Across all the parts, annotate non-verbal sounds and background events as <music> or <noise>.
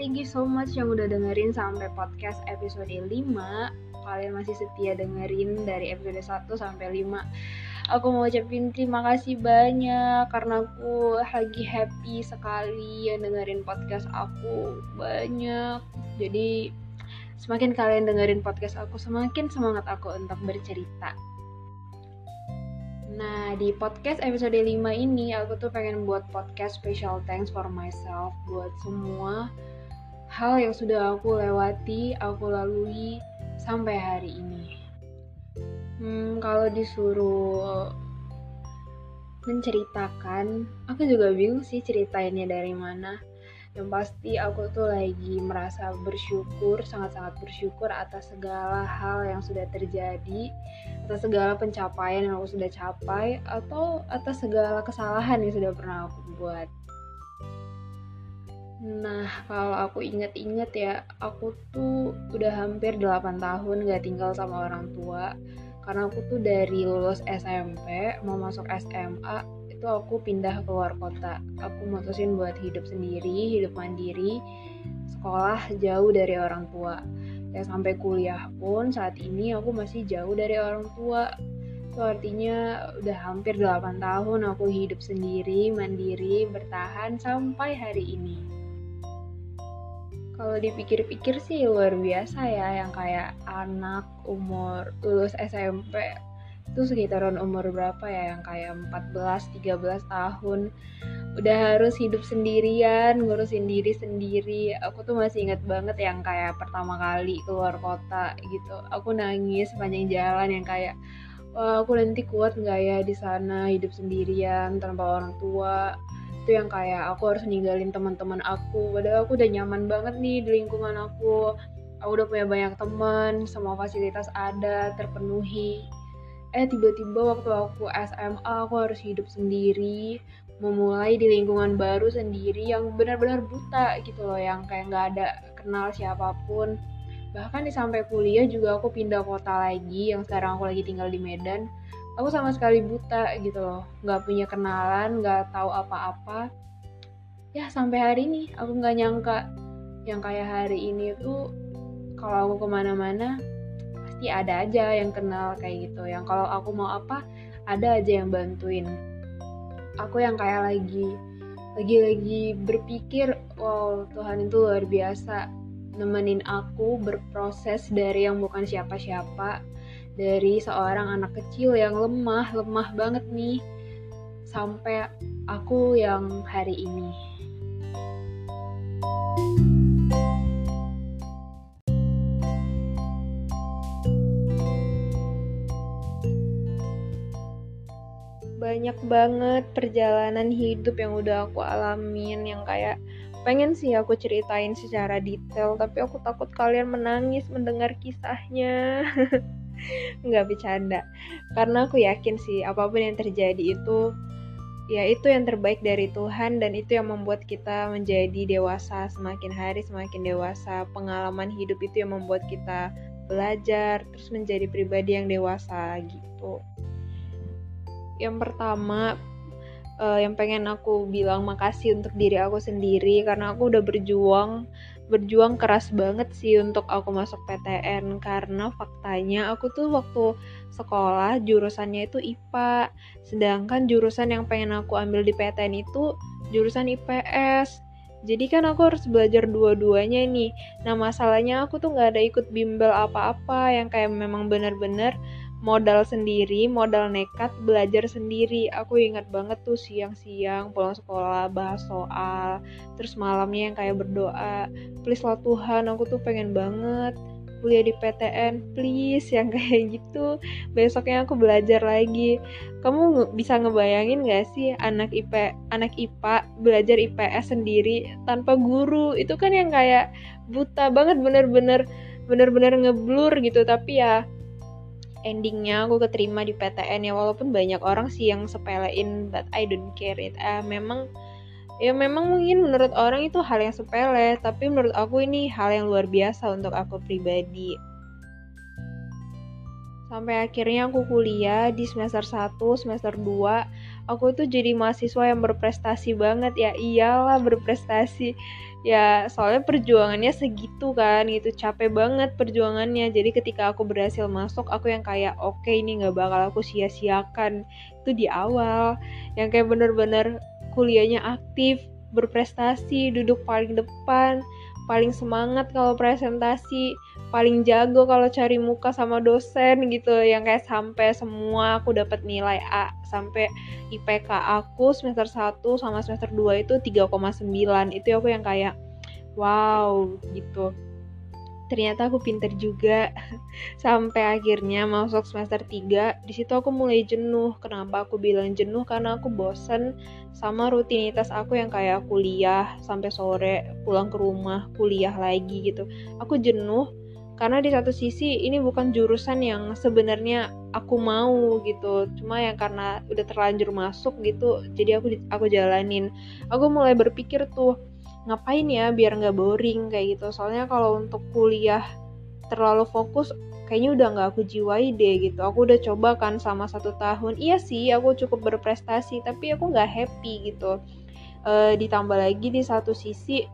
thank you so much yang udah dengerin sampai podcast episode 5 Kalian masih setia dengerin dari episode 1 sampai 5 Aku mau ucapin terima kasih banyak Karena aku lagi happy sekali yang dengerin podcast aku Banyak. Jadi semakin kalian dengerin podcast aku Semakin semangat aku untuk bercerita. Nah, di podcast episode 5 ini aku tuh pengen buat podcast special thanks for myself buat semua hal yang sudah aku lewati, aku lalui sampai hari ini. Hmm, kalau disuruh menceritakan, aku juga bingung sih ceritainnya dari mana yang pasti aku tuh lagi merasa bersyukur sangat-sangat bersyukur atas segala hal yang sudah terjadi atas segala pencapaian yang aku sudah capai atau atas segala kesalahan yang sudah pernah aku buat Nah, kalau aku inget-inget ya, aku tuh udah hampir 8 tahun gak tinggal sama orang tua. Karena aku tuh dari lulus SMP, mau masuk SMA, itu aku pindah ke luar kota. Aku mutusin buat hidup sendiri hidup mandiri sekolah jauh dari orang tua. Ya sampai kuliah pun saat ini aku masih jauh dari orang tua. Itu artinya udah hampir 8 tahun aku hidup sendiri mandiri bertahan sampai hari ini kalau dipikir-pikir sih luar biasa ya yang kayak anak umur lulus SMP itu sekitaran umur berapa ya yang kayak 14 13 tahun. Udah harus hidup sendirian ngurusin diri sendiri. Aku tuh masih inget banget yang kayak pertama kali keluar kota gitu. Aku nangis sepanjang jalan yang kayak wah aku nanti kuat nggak ya di sana hidup sendirian tanpa orang tua itu yang kayak aku harus ninggalin teman-teman aku. Padahal aku udah nyaman banget nih di lingkungan aku. Aku udah punya banyak teman semua fasilitas ada terpenuhi. Eh tiba-tiba waktu aku SMA aku harus hidup sendiri. Memulai di lingkungan baru sendiri yang benar-benar buta gitu loh yang kayak nggak ada kenal siapa pun. Bahkan di sampai kuliah juga aku pindah kota lagi yang sekarang aku lagi tinggal di Medan aku sama sekali buta gitu loh. Nggak punya kenalan nggak tahu apa-apa. Ya sampai hari ini aku nggak nyangka yang kayak hari ini tuh kalau aku ke mana-mana pasti ada aja yang kenal kayak gitu. Yang kalau aku mau apa ada aja yang bantuin. Aku yang kayak lagi lagi-lagi berpikir wow Tuhan itu luar biasa nemenin aku berproses dari yang bukan siapa-siapa dari seorang anak kecil yang lemah lemah banget nih sampai aku yang hari ini. Banyak banget perjalanan hidup yang udah aku alamin yang kayak pengen sih aku ceritain secara detail tapi aku takut kalian menangis mendengar kisahnya <laughs> nggak bercanda. Karena aku yakin sih apa pun yang terjadi itu ya itu yang terbaik dari Tuhan dan itu yang membuat kita menjadi dewasa semakin hari semakin dewasa. Pengalaman hidup itu yang membuat kita belajar terus menjadi pribadi yang dewasa gitu. Yang pertama uh, yang pengen aku bilang makasih untuk diri aku sendiri karena aku udah berjuang berjuang keras banget sih untuk aku masuk PTN karena faktanya aku tuh waktu sekolah jurusannya itu IPA sedangkan jurusan yang pengen aku ambil di PTN itu jurusan IPS jadi kan aku harus belajar dua-duanya nih. Nah masalahnya aku tuh nggak ada ikut bimbel apa-apa yang kayak memang bener-bener modal sendiri, modal nekat belajar sendiri. Aku ingat banget tuh siang-siang pulang sekolah bahas soal, terus malamnya yang kayak berdoa, please lah Tuhan, aku tuh pengen banget kuliah di PTN, please <laughs> yang kayak gitu. Besoknya aku belajar lagi. Kamu bisa ngebayangin gak sih anak IP, anak IPA belajar IPS sendiri tanpa guru? Itu kan yang kayak buta banget bener-bener bener-bener ngeblur gitu tapi ya endingnya aku keterima di PTN ya walaupun banyak orang sih yang sepelein but I don't care it. Uh, memang ya memang mungkin menurut orang itu hal yang sepele tapi menurut aku ini hal yang luar biasa untuk aku pribadi. Sampai akhirnya aku kuliah di semester 1, semester 2 aku tuh jadi mahasiswa yang berprestasi banget. Ya iyalah berprestasi ya soalnya perjuangannya segitu kan gitu. Capek banget perjuangannya. Jadi ketika aku berhasil masuk aku yang kayak oke okay, ini nggak bakal aku sia-siakan. Itu di awal yang kayak bener-bener kuliahnya aktif berprestasi duduk paling depan paling semangat kalau presentasi paling jago kalau cari muka sama dosen gitu. Yang kayak sampai semua aku dapat nilai A sampai IPK aku semester 1 sama semester 2 itu 3,9 itu aku yang kayak wow gitu ternyata aku pinter juga. <laughs> Sampai akhirnya masuk semester 3 di situ aku mulai jenuh. Kenapa aku bilang jenuh? Karena aku bosen sama rutinitas aku yang kayak kuliah sampai sore pulang ke rumah kuliah lagi gitu. Aku jenuh karena di satu sisi ini bukan jurusan yang sebenarnya aku mau gitu. Cuma yang karena udah terlanjur masuk gitu jadi aku aku jalanin. Aku mulai berpikir tuh ngapain ya biar nggak boring kayak gitu. Soalnya kalau untuk kuliah terlalu fokus kayaknya udah nggak aku jiwai deh gitu. Aku udah coba kan sama satu tahun. Iya sih aku cukup berprestasi tapi aku nggak happy gitu. E, ditambah lagi di satu sisi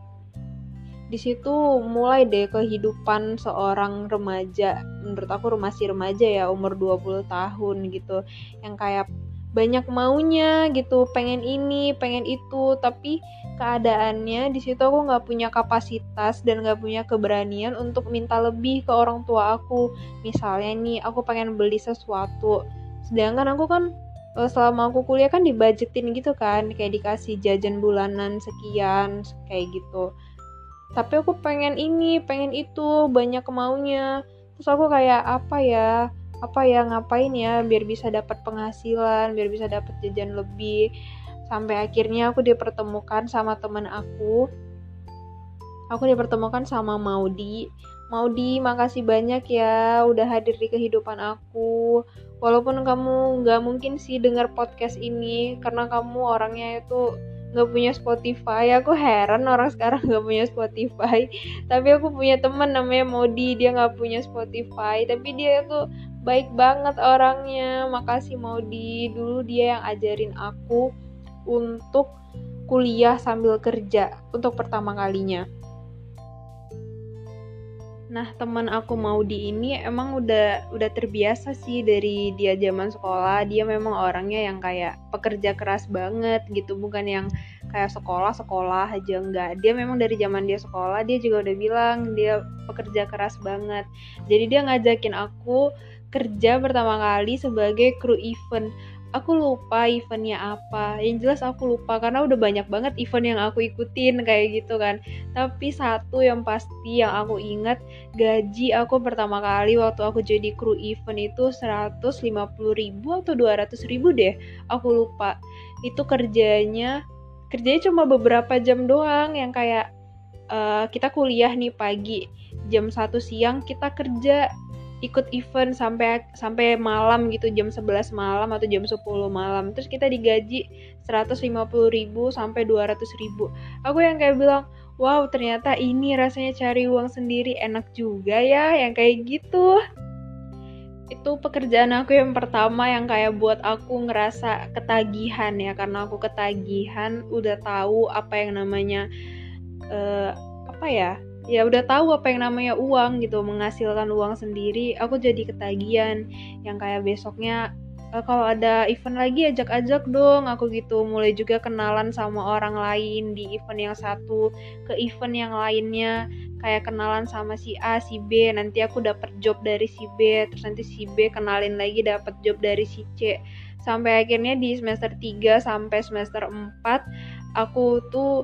di situ mulai deh kehidupan seorang remaja. Menurut aku masih remaja ya umur 20 tahun gitu. Yang kayak banyak maunya gitu pengen ini pengen itu. Tapi keadaannya di situ aku nggak punya kapasitas dan nggak punya keberanian untuk minta lebih ke orang tua aku. Misalnya nih aku pengen beli sesuatu. Sedangkan aku kan eh, selama aku kuliah kan dibajetin gitu kan kayak dikasih jajan bulanan sekian kayak gitu. Tapi aku pengen ini pengen itu banyak kemaunya terus aku kayak apa ya? Apa ya? Ngapain ya? Biar bisa dapat penghasilan biar bisa dapat jajan lebih sampai akhirnya aku dipertemukan sama teman aku. Aku dipertemukan sama Maudi. Maudi makasih banyak ya udah hadir di kehidupan aku. Walaupun kamu nggak mungkin sih dengar podcast ini karena kamu orangnya itu nggak punya Spotify. Aku heran orang sekarang nggak punya Spotify. Tapi aku punya temen namanya Modi dia nggak punya Spotify. Tapi dia tuh baik banget orangnya. Makasih Modi dulu dia yang ajarin aku untuk kuliah sambil kerja untuk pertama kalinya Nah, teman aku mau di ini emang udah udah terbiasa sih dari dia zaman sekolah. Dia memang orangnya yang kayak pekerja keras banget gitu, bukan yang kayak sekolah-sekolah aja enggak. Dia memang dari zaman dia sekolah dia juga udah bilang dia pekerja keras banget. Jadi dia ngajakin aku kerja pertama kali sebagai kru event aku lupa eventnya apa. Yang jelas aku lupa karena udah banyak banget event yang aku ikutin kayak gitu kan. Tapi satu yang pasti yang aku ingat gaji aku pertama kali waktu aku jadi kru event itu 150 ribu atau 200 ribu deh aku lupa. Itu kerjanya kerjanya cuma beberapa jam doang yang kayak uh, kita kuliah nih pagi jam 1 siang kita kerja ikut event sampai sampai malam gitu jam 11 malam atau jam 10 malam. Terus kita digaji 150 ribu sampai 200 ribu. Aku yang kayak bilang wow ternyata ini rasanya cari uang sendiri enak juga ya yang kayak gitu. Itu pekerjaan aku yang pertama yang kayak buat aku ngerasa ketagihan ya karena aku ketagihan udah tahu apa yang namanya uh, apa ya ya udah tahu apa yang namanya uang gitu menghasilkan uang sendiri aku jadi ketagihan. Yang kayak besoknya e, kalau ada event lagi ajak-ajak dong. Aku gitu mulai juga kenalan sama orang lain di event yang satu ke event yang lainnya. Kayak kenalan sama si A si B nanti aku dapat job dari si B terus nanti si B kenalin lagi dapat job dari si C. Sampai akhirnya di semester 3 sampai semester 4 aku tuh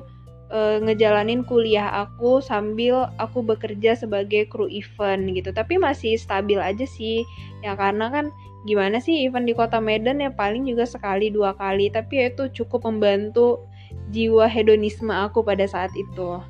uh, ngejalanin kuliah aku sambil aku bekerja sebagai kru event gitu. Tapi masih stabil aja sih. Ya karena kan gimana sih event di kota Medan ya paling juga sekali dua kali. Tapi ya itu cukup membantu jiwa hedonisme aku pada saat itu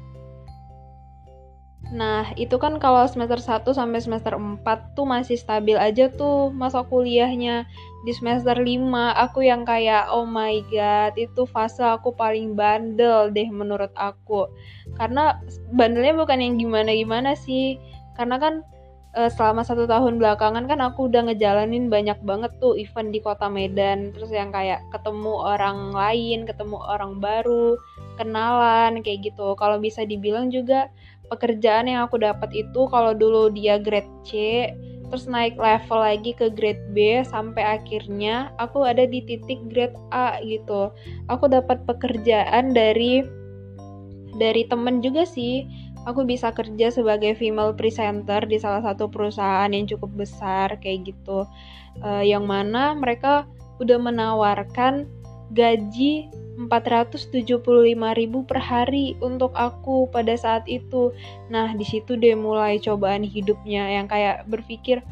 Nah, itu kan kalau semester 1 sampai semester 4 tuh masih stabil aja tuh masa kuliahnya. Di semester 5 aku yang kayak oh my god, itu fase aku paling bandel deh menurut aku. Karena bandelnya bukan yang gimana-gimana sih. Karena kan uh, selama satu tahun belakangan kan aku udah ngejalanin banyak banget tuh event di kota Medan terus yang kayak ketemu orang lain ketemu orang baru kenalan kayak gitu kalau bisa dibilang juga pekerjaan yang aku dapat itu kalau dulu dia grade C terus naik level lagi ke grade B sampai akhirnya aku ada di titik grade A gitu. Aku dapat pekerjaan dari dari temen juga sih. Aku bisa kerja sebagai female presenter di salah satu perusahaan yang cukup besar kayak gitu. Uh, yang mana mereka udah menawarkan gaji 475.000 per hari untuk aku pada saat itu. Nah, di situ deh mulai cobaan hidupnya yang kayak berpikir,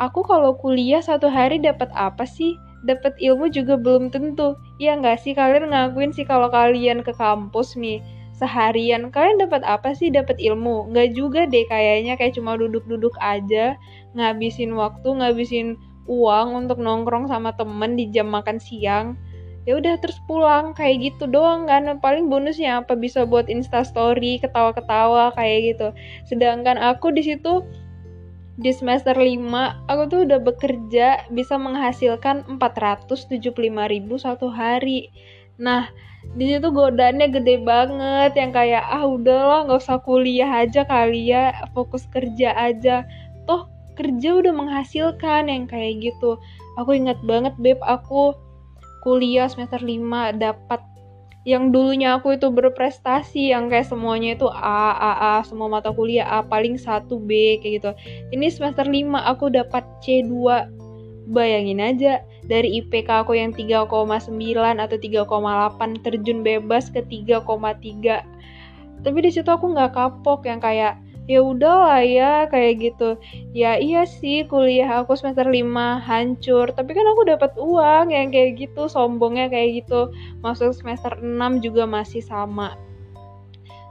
aku kalau kuliah satu hari dapat apa sih? Dapat ilmu juga belum tentu. Ya nggak sih kalian ngakuin sih kalau kalian ke kampus nih seharian kalian dapat apa sih dapat ilmu nggak juga deh kayaknya kayak cuma duduk-duduk aja ngabisin waktu ngabisin uang untuk nongkrong sama temen di jam makan siang ya udah terus pulang kayak gitu doang kan. Paling bonusnya apa? Bisa buat insta story ketawa-ketawa kayak gitu. Sedangkan aku di situ di semester 5 aku tuh udah bekerja bisa menghasilkan 475.000 satu hari. Nah di situ godaannya gede banget yang kayak ah udahlah nggak usah kuliah aja kali ya fokus kerja aja. Toh kerja udah menghasilkan yang kayak gitu. Aku ingat banget beb aku kuliah semester 5 dapat yang dulunya aku itu berprestasi yang kayak semuanya itu A, A, A, semua mata kuliah A, paling 1 B kayak gitu. Ini semester 5 aku dapat C2. Bayangin aja, dari IPK aku yang 3,9 atau 3,8 terjun bebas ke 3,3 tapi di situ aku nggak kapok yang kayak ya udahlah ya kayak gitu. Ya iya sih kuliah aku semester 5 hancur. Tapi kan aku dapat uang yang kayak gitu sombongnya kayak gitu. Masuk semester 6 juga masih sama.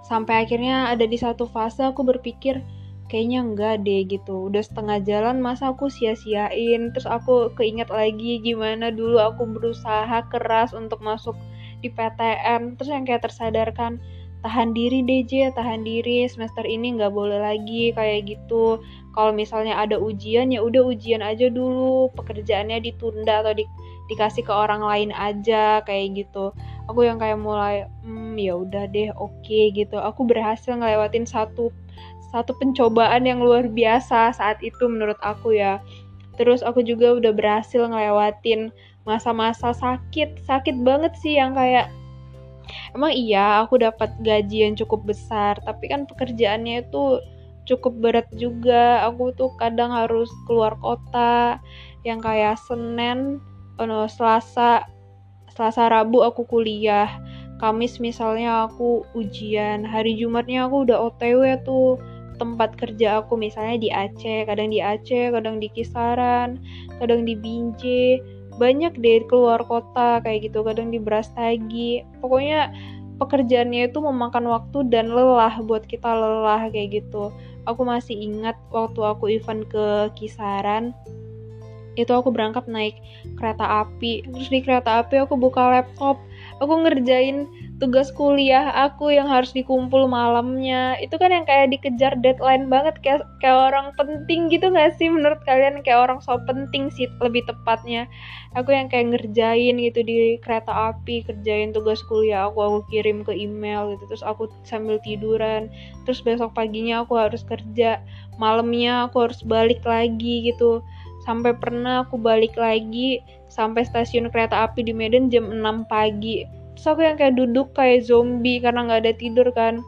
Sampai akhirnya ada di satu fase aku berpikir kayaknya enggak deh gitu. Udah setengah jalan masa aku sia-siain. Terus aku keinget lagi gimana dulu aku berusaha keras untuk masuk di PTN terus yang kayak tersadarkan tahan diri DJ tahan diri semester ini nggak boleh lagi kayak gitu. Kalau misalnya ada ujian ya udah ujian aja dulu pekerjaannya ditunda atau di, dikasih ke orang lain aja kayak gitu. Aku yang kayak mulai hmm ya udah deh oke okay, gitu. Aku berhasil ngelewatin satu satu pencobaan yang luar biasa saat itu menurut aku ya. Terus aku juga udah berhasil ngelewatin masa-masa sakit, sakit banget sih yang kayak emang iya aku dapat gaji yang cukup besar, tapi kan pekerjaannya itu cukup berat juga. Aku tuh kadang harus keluar kota yang kayak Senin, oh no, Selasa, Selasa Rabu aku kuliah. Kamis misalnya aku ujian, hari Jumatnya aku udah OTW tuh tempat kerja aku misalnya di Aceh kadang di Aceh kadang di Kisaran kadang di Binjai banyak deh keluar kota kayak gitu kadang di Brastagi pokoknya pekerjaannya itu memakan waktu dan lelah buat kita lelah kayak gitu. Aku masih ingat waktu aku event ke Kisaran itu aku berangkat naik kereta api. Terus di kereta api aku buka laptop. Aku ngerjain tugas kuliah aku yang harus dikumpul malamnya. Itu kan yang kayak dikejar deadline banget kayak kayak orang penting gitu gak sih menurut kalian? Kayak orang so penting sih lebih tepatnya. Aku yang kayak ngerjain gitu di kereta api kerjain tugas kuliah aku aku kirim ke email gitu terus aku sambil tiduran. Terus besok paginya aku harus kerja malamnya aku harus balik lagi gitu. Sampai pernah aku balik lagi sampai stasiun kereta api di Medan jam 6 pagi terus aku yang kayak duduk kayak zombie karena nggak ada tidur kan.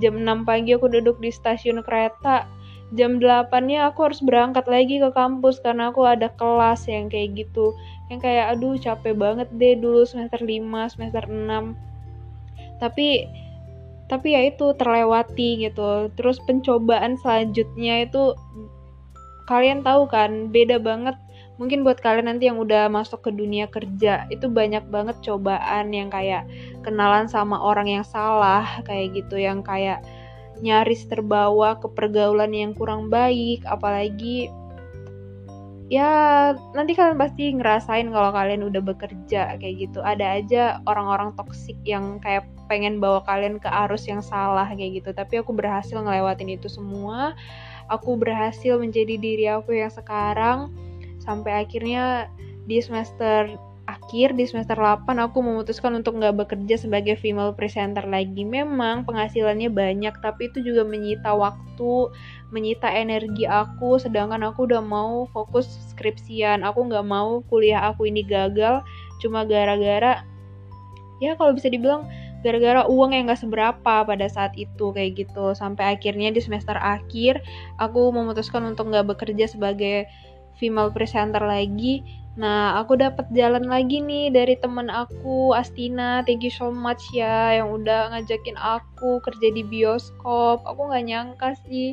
Jam 6 pagi aku duduk di stasiun kereta. Jam 8 nya aku harus berangkat lagi ke kampus karena aku ada kelas yang kayak gitu. Yang kayak aduh capek banget deh dulu semester 5 semester 6 tapi tapi ya itu terlewati gitu. Terus pencobaan selanjutnya itu kalian tahu kan beda banget mungkin buat kalian nanti yang udah masuk ke dunia kerja itu banyak banget cobaan yang kayak kenalan sama orang yang salah kayak gitu yang kayak nyaris terbawa ke pergaulan yang kurang baik apalagi ya nanti kalian pasti ngerasain kalau kalian udah bekerja kayak gitu. Ada aja orang-orang toksik yang kayak pengen bawa kalian ke arus yang salah kayak gitu. Tapi aku berhasil ngelewatin itu semua. Aku berhasil menjadi diri aku yang sekarang sampai akhirnya di semester akhir di semester 8 aku memutuskan untuk nggak bekerja sebagai female presenter lagi. Memang penghasilannya banyak, tapi itu juga menyita waktu, menyita energi aku. Sedangkan aku udah mau fokus skripsian. Aku nggak mau kuliah aku ini gagal cuma gara-gara ya kalau bisa dibilang gara-gara uang yang gak seberapa pada saat itu kayak gitu sampai akhirnya di semester akhir aku memutuskan untuk nggak bekerja sebagai female presenter lagi Nah, aku dapat jalan lagi nih dari temen aku, Astina. Thank you so much ya yang udah ngajakin aku kerja di bioskop. Aku nggak nyangka sih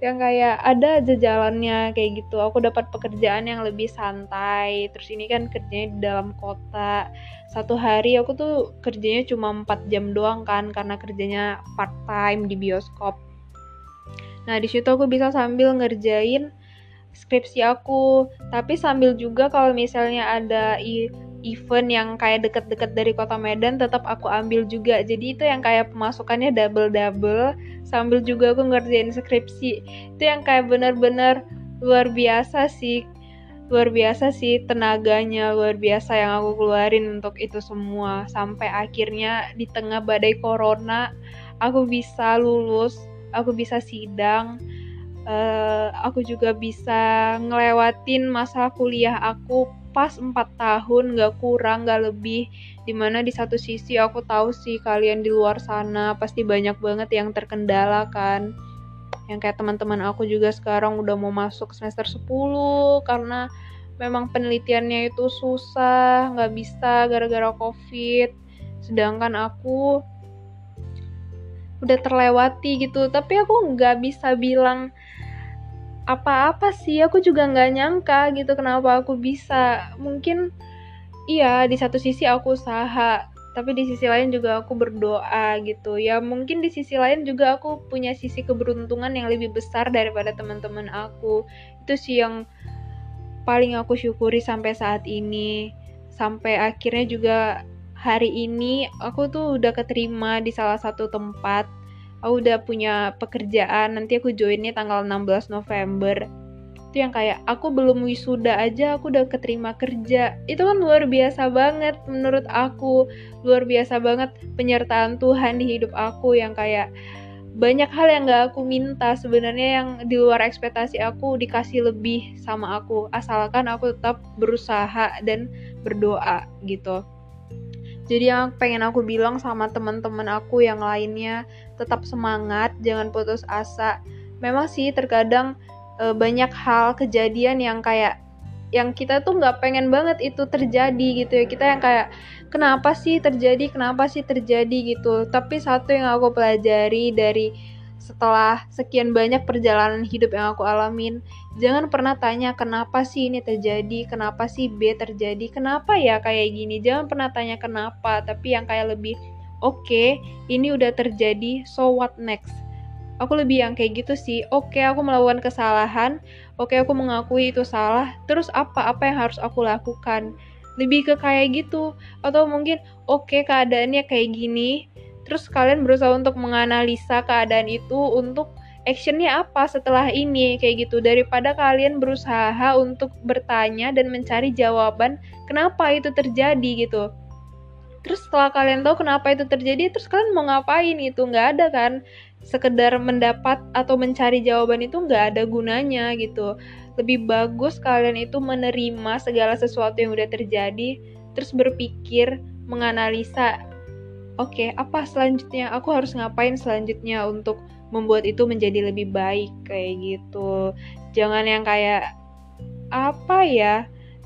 yang kayak ada aja jalannya kayak gitu. Aku dapat pekerjaan yang lebih santai. Terus ini kan kerjanya di dalam kota. Satu hari aku tuh kerjanya cuma 4 jam doang kan karena kerjanya part time di bioskop. Nah, di situ aku bisa sambil ngerjain skripsi aku. Tapi sambil juga kalau misalnya ada event yang kayak deket-deket dari kota Medan tetap aku ambil juga. Jadi itu yang kayak pemasukannya double-double sambil juga aku ngerjain skripsi. Itu yang kayak bener-bener luar biasa sih. Luar biasa sih tenaganya luar biasa yang aku keluarin untuk itu semua. Sampai akhirnya di tengah badai corona aku bisa lulus aku bisa sidang uh, aku juga bisa ngelewatin masa kuliah aku pas 4 tahun gak kurang gak lebih. Di mana di satu sisi aku tahu sih kalian di luar sana pasti banyak banget yang terkendala kan. Yang kayak teman-teman aku juga sekarang udah mau masuk semester 10 karena memang penelitiannya itu susah nggak bisa gara-gara covid. Sedangkan aku udah terlewati gitu. Tapi aku nggak bisa bilang apa-apa sih. Aku juga nggak nyangka gitu kenapa aku bisa. Mungkin iya di satu sisi aku usaha tapi di sisi lain juga aku berdoa gitu. Ya mungkin di sisi lain juga aku punya sisi keberuntungan yang lebih besar daripada teman-teman aku. Itu sih yang paling aku syukuri sampai saat ini. Sampai akhirnya juga hari ini aku tuh udah keterima di salah satu tempat. Aku udah punya pekerjaan nanti aku joinnya tanggal 16 November. Itu yang kayak aku belum wisuda aja aku udah keterima kerja. Itu kan luar biasa banget menurut aku. Luar biasa banget penyertaan Tuhan di hidup aku yang kayak banyak hal yang gak aku minta sebenarnya yang di luar ekspektasi aku dikasih lebih sama aku. Asalkan aku tetap berusaha dan berdoa gitu jadi yang pengen aku bilang sama teman-teman aku yang lainnya tetap semangat, jangan putus asa. Memang sih terkadang e, banyak hal kejadian yang kayak yang kita tuh nggak pengen banget itu terjadi gitu ya. Kita yang kayak kenapa sih terjadi, kenapa sih terjadi gitu. Tapi satu yang aku pelajari dari setelah sekian banyak perjalanan hidup yang aku alamin, jangan pernah tanya kenapa sih ini terjadi, kenapa sih B terjadi, kenapa ya kayak gini. Jangan pernah tanya kenapa, tapi yang kayak lebih oke, okay, ini udah terjadi, so what next? Aku lebih yang kayak gitu sih. Oke, okay, aku melakukan kesalahan. Oke, okay, aku mengakui itu salah. Terus apa? Apa yang harus aku lakukan? Lebih ke kayak gitu. Atau mungkin oke okay, keadaannya kayak gini, terus kalian berusaha untuk menganalisa keadaan itu untuk actionnya apa setelah ini kayak gitu. Daripada kalian berusaha untuk bertanya dan mencari jawaban kenapa itu terjadi gitu. Terus setelah kalian tahu kenapa itu terjadi terus kalian mau ngapain itu? Nggak ada kan? Sekedar mendapat atau mencari jawaban itu nggak ada gunanya gitu. Lebih bagus kalian itu menerima segala sesuatu yang udah terjadi terus berpikir menganalisa oke okay, apa selanjutnya? Aku harus ngapain selanjutnya untuk membuat itu menjadi lebih baik? Kayak gitu. Jangan yang kayak apa ya?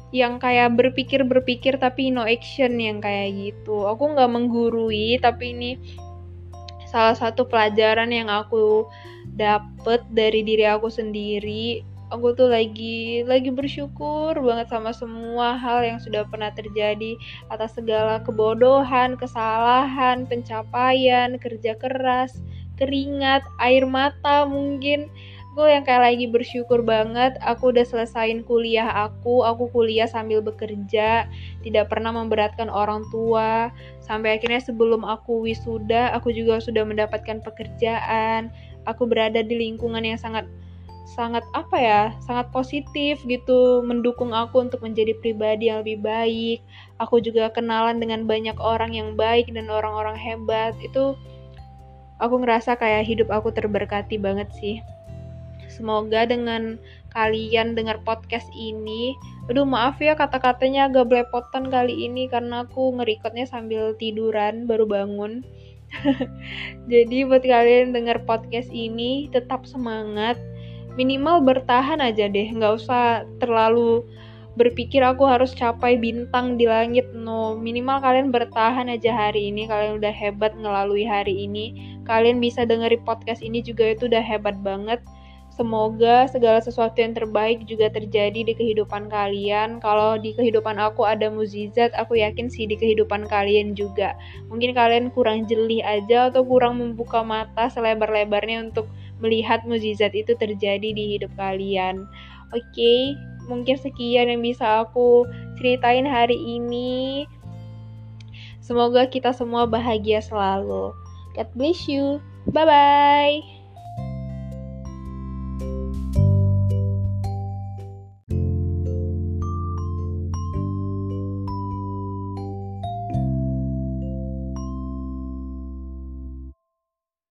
Yang kayak berpikir-berpikir tapi no action yang kayak gitu. Aku nggak menggurui tapi ini salah satu pelajaran yang aku dapet dari diri aku sendiri aku tuh lagi lagi bersyukur banget sama semua hal yang sudah pernah terjadi atas segala kebodohan, kesalahan, pencapaian, kerja keras, keringat, air mata mungkin. Aku yang kayak lagi bersyukur banget aku udah selesain kuliah aku aku kuliah sambil bekerja tidak pernah memberatkan orang tua. Sampai akhirnya sebelum aku wisuda aku juga sudah mendapatkan pekerjaan. Aku berada di lingkungan yang sangat sangat apa ya sangat positif gitu mendukung aku untuk menjadi pribadi yang lebih baik. Aku juga kenalan dengan banyak orang yang baik dan orang-orang hebat. Itu aku ngerasa kayak hidup aku terberkati banget sih. Semoga dengan kalian dengar podcast ini aduh maaf ya kata-katanya agak belepotan kali ini karena aku ngerikotnya sambil tiduran baru bangun. <laughs> Jadi buat kalian dengar podcast ini tetap semangat, minimal bertahan aja deh, nggak usah terlalu berpikir aku harus capai bintang di langit. No minimal kalian bertahan aja hari ini. Kalian udah hebat ngelalui hari ini. Kalian bisa dengerin podcast ini juga itu udah hebat banget Semoga segala sesuatu yang terbaik juga terjadi di kehidupan kalian. Kalau di kehidupan aku ada muzizat, aku yakin sih di kehidupan kalian juga. Mungkin kalian kurang jeli aja atau kurang membuka mata selebar-lebarnya untuk melihat muzizat itu terjadi di hidup kalian. Oke, okay, mungkin sekian yang bisa aku ceritain hari ini. Semoga kita semua bahagia selalu. God bless you. Bye bye.